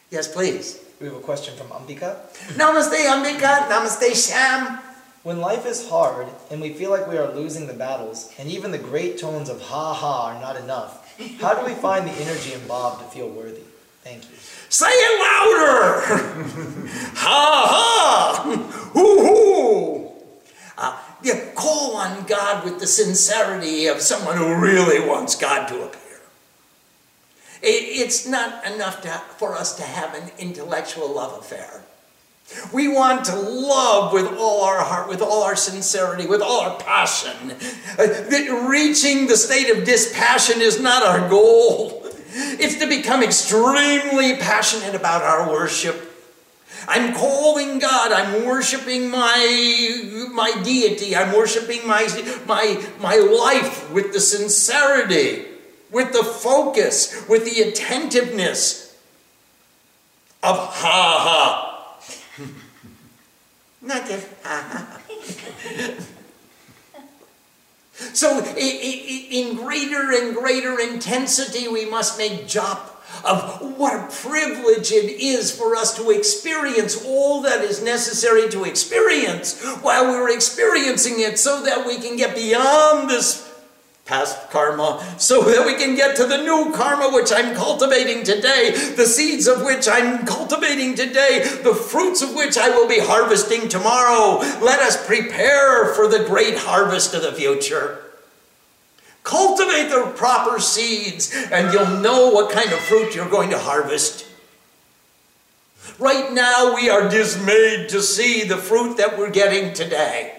Yes, please. We have a question from Ambika. Namaste, Ambika. Namaste, Sham. When life is hard and we feel like we are losing the battles, and even the great tones of ha ha are not enough, how do we find the energy in Bob to feel worthy? Thank you. Say it louder! (laughs) ha ha! Hoo hoo! Uh, yeah, call on God with the sincerity of someone who really wants God to appear. It, it's not enough to, for us to have an intellectual love affair. We want to love with all our heart, with all our sincerity, with all our passion. Uh, reaching the state of dispassion is not our goal. It's to become extremely passionate about our worship. I'm calling God. I'm worshiping my, my deity. I'm worshiping my, my, my life with the sincerity, with the focus, with the attentiveness of ha ha. Not just. So, in greater and greater intensity, we must make jop of what a privilege it is for us to experience all that is necessary to experience while we're experiencing it so that we can get beyond this past karma so that we can get to the new karma which I'm cultivating today, the seeds of which I'm cultivating today, the fruits of which I will be harvesting tomorrow. Let us prepare for the great harvest of the future. Cultivate the proper seeds, and you'll know what kind of fruit you're going to harvest. Right now, we are dismayed to see the fruit that we're getting today.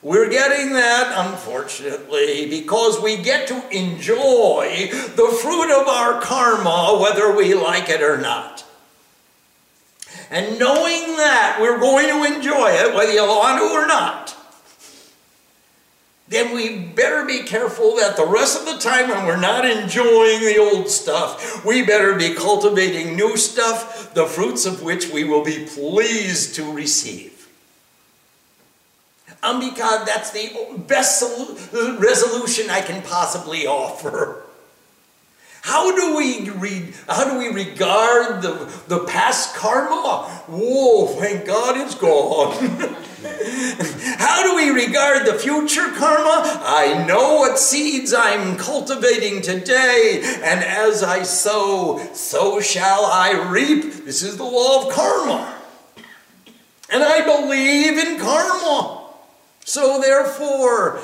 We're getting that, unfortunately, because we get to enjoy the fruit of our karma, whether we like it or not. And knowing that we're going to enjoy it, whether you want to or not, then we better be careful that the rest of the time when we're not enjoying the old stuff, we better be cultivating new stuff, the fruits of which we will be pleased to receive. Ambika, that's the best resolution I can possibly offer. How do we read, how do we regard the, the past karma? Whoa, thank God it's gone. (laughs) how do we regard the future karma? I know what seeds I'm cultivating today, and as I sow, so shall I reap. This is the law of karma. And I believe in karma. So therefore,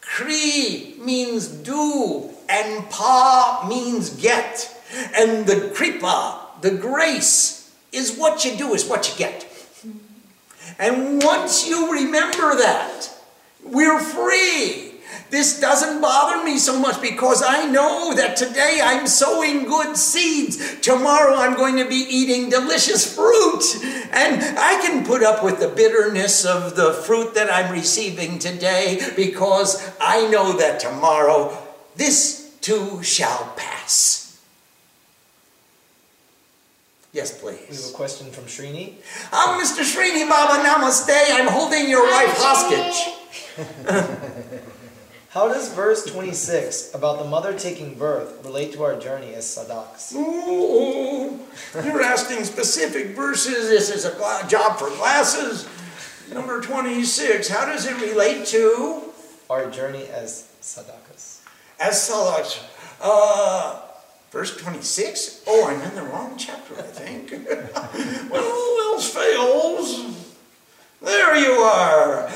Kri means do, and Pa means get. And the Kripa, the grace, is what you do, is what you get. And once you remember that, we're free. This doesn't bother me so much because I know that today I'm sowing good seeds. Tomorrow I'm going to be eating delicious fruit. And I can put up with the bitterness of the fruit that I'm receiving today because I know that tomorrow this too shall pass. Yes, please. We have a question from Srini. Oh, I'm Mr. Srini Baba Namaste. I'm holding your wife hostage. (laughs) How does verse 26 about the mother taking birth relate to our journey as sadhaks? Ooh, you're asking specific verses. This is a job for glasses. Number 26. How does it relate to? Our journey as sadhakas. As such, uh, verse 26? Oh, I'm in the wrong chapter, I think. (laughs) well, else fails? There you are.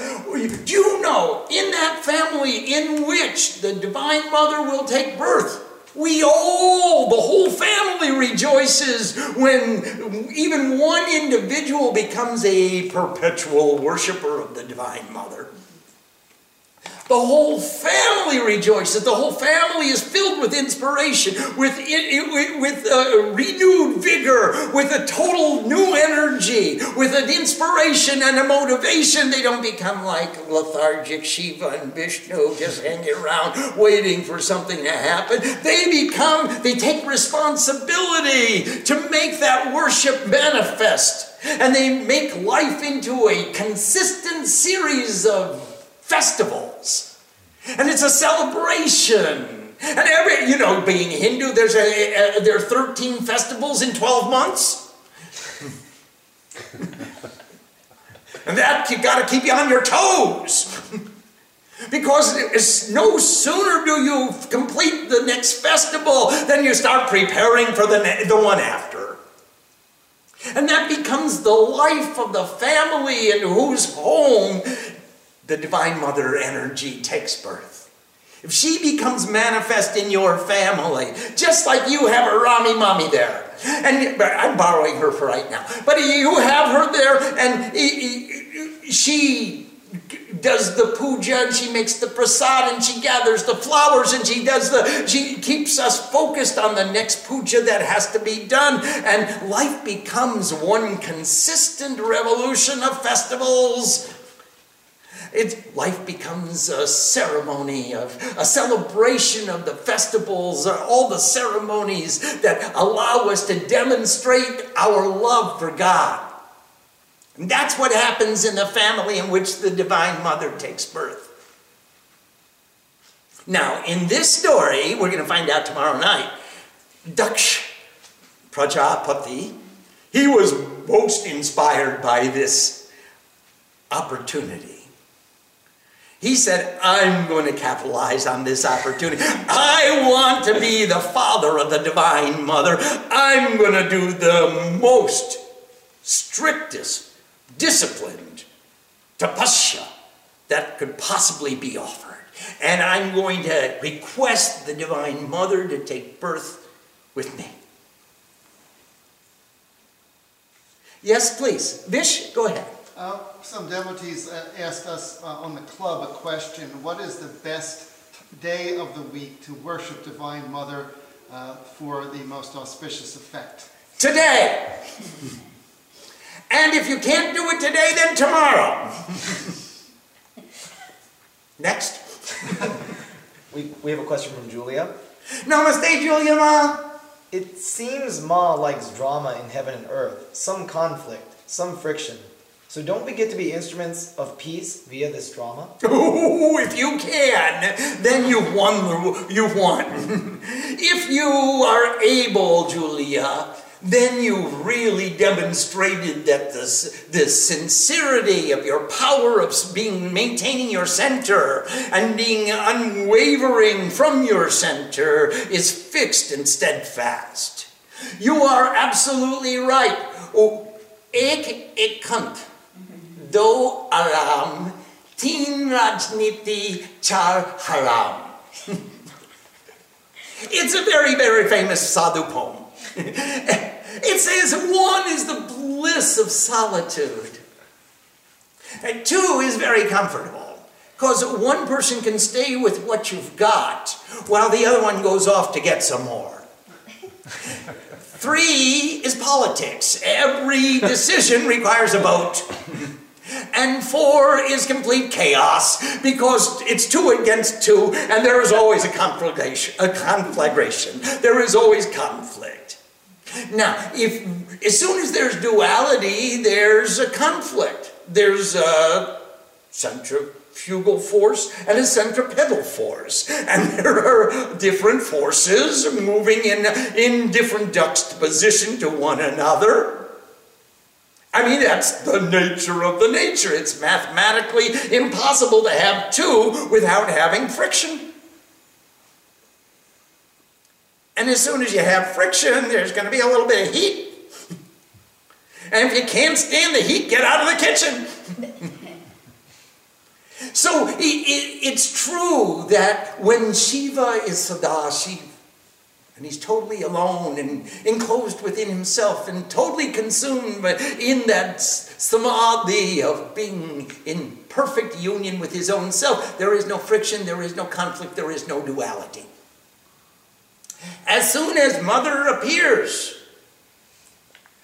Do you know, in that family in which the Divine Mother will take birth, we all, the whole family rejoices when even one individual becomes a perpetual worshiper of the Divine Mother. The whole family rejoices. The whole family is filled with inspiration, with, with, uh, renewed vigor, with a total new energy, with an inspiration and a motivation. They don't become like lethargic Shiva and Vishnu, just hanging around waiting for something to happen. They become, they take responsibility to make that worship manifest. And they make life into a consistent series of festivals. And it's a celebration. And every, you know, being Hindu, there's a, a there are 13 festivals in 12 months. (laughs) and that you got to keep you on your toes. (laughs) Because it's no sooner do you complete the next festival than you start preparing for the, the one after. And that becomes the life of the family in whose home the Divine Mother energy takes birth. If she becomes manifest in your family, just like you have a Rami Mommy there, and I'm borrowing her for right now, but you have her there, and she does the puja and she makes the prasad and she gathers the flowers and she does the she keeps us focused on the next puja that has to be done and life becomes one consistent revolution of festivals life becomes a ceremony of a celebration of the festivals, uh, all the ceremonies that allow us to demonstrate our love for God. And that's what happens in the family in which the Divine Mother takes birth. Now, in this story, we're going to find out tomorrow night, Daksh Prajapati, he was most inspired by this opportunity. He said, I'm going to capitalize on this opportunity. I want to be the father of the Divine Mother. I'm going to do the most strictest, disciplined tapasya that could possibly be offered. And I'm going to request the Divine Mother to take birth with me. Yes, please. Vish, go ahead. Uh, some devotees uh, asked us uh, on the club a question What is the best day of the week to worship Divine Mother uh, for the most auspicious effect? Today. and if you can't do it today, then tomorrow. (laughs) Next. (laughs) We, we have a question from Julia. Namaste, Julia Ma. It seems Ma likes drama in heaven and earth, some conflict, some friction. So don't we get to be instruments of peace via this drama? (laughs) Ooh, if you can, then you've won. The, you've won. (laughs) if you are able, Julia, then you've really demonstrated that the, the sincerity of your power of being maintaining your center and being unwavering from your center is fixed and steadfast. You are absolutely right. Oh, ek ekant do aram teen rajniti char haram. (laughs) it's a very, very famous sadhu poem. (laughs) it says one is the bliss of solitude. And two is very comfortable. Because one person can stay with what you've got while the other one goes off to get some more. (laughs) Three is politics. Every decision requires a vote. And four is complete chaos because it's two against two, and there is always a conflagration. A conflagration. There is always conflict. Now, if as soon as there's duality, there's a conflict. There's a centrifugal force and a centripetal force, and (laughs) there are different forces moving in in different juxtaposition to one another. I mean, that's the nature of the nature. It's mathematically impossible to have two without having friction. And as soon as you have friction, there's going to be a little bit of heat. (laughs) And if you can't stand the heat, get out of the kitchen. (laughs) so it, it, it's true that when Shiva is Sadashiva, and he's totally alone and enclosed within himself and totally consumed in that samadhi of being in perfect union with his own self. There is no friction, there is no conflict, there is no duality. As soon as Mother appears,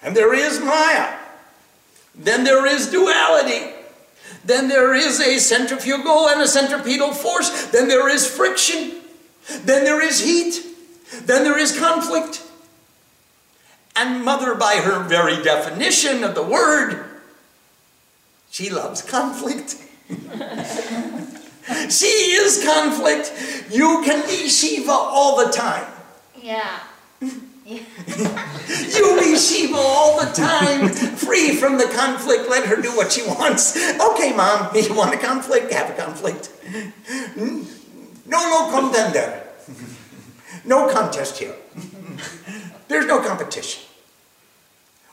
and there is Maya, then there is duality. Then there is a centrifugal and a centripetal force. Then there is friction. Then there is heat. Then there is conflict. And mother, by her very definition of the word, she loves conflict. (laughs) she is conflict. You can be Shiva all the time. Yeah. you be Shiva all the time, free from the conflict. Let her do what she wants. Okay, mom, (laughs) you want a conflict? Have a conflict. Hmm? No, no contender. No contest here. (laughs) There's no competition.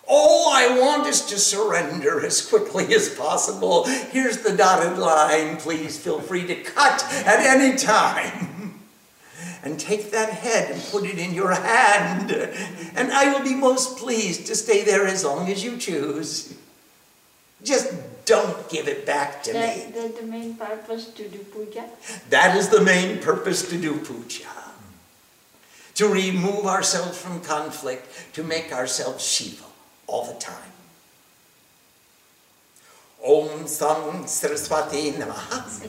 All I want is to surrender as quickly as possible. Here's the dotted line. Please feel free to cut at any time. (laughs) And take that head and put it in your hand. And I will be most pleased to stay there as long as you choose. Just don't give it back to That, me. that's the main purpose to do puja. That is the main purpose to do puja. To remove ourselves from conflict, to make ourselves Shiva all the time. Om Sam Saraswati Namaha.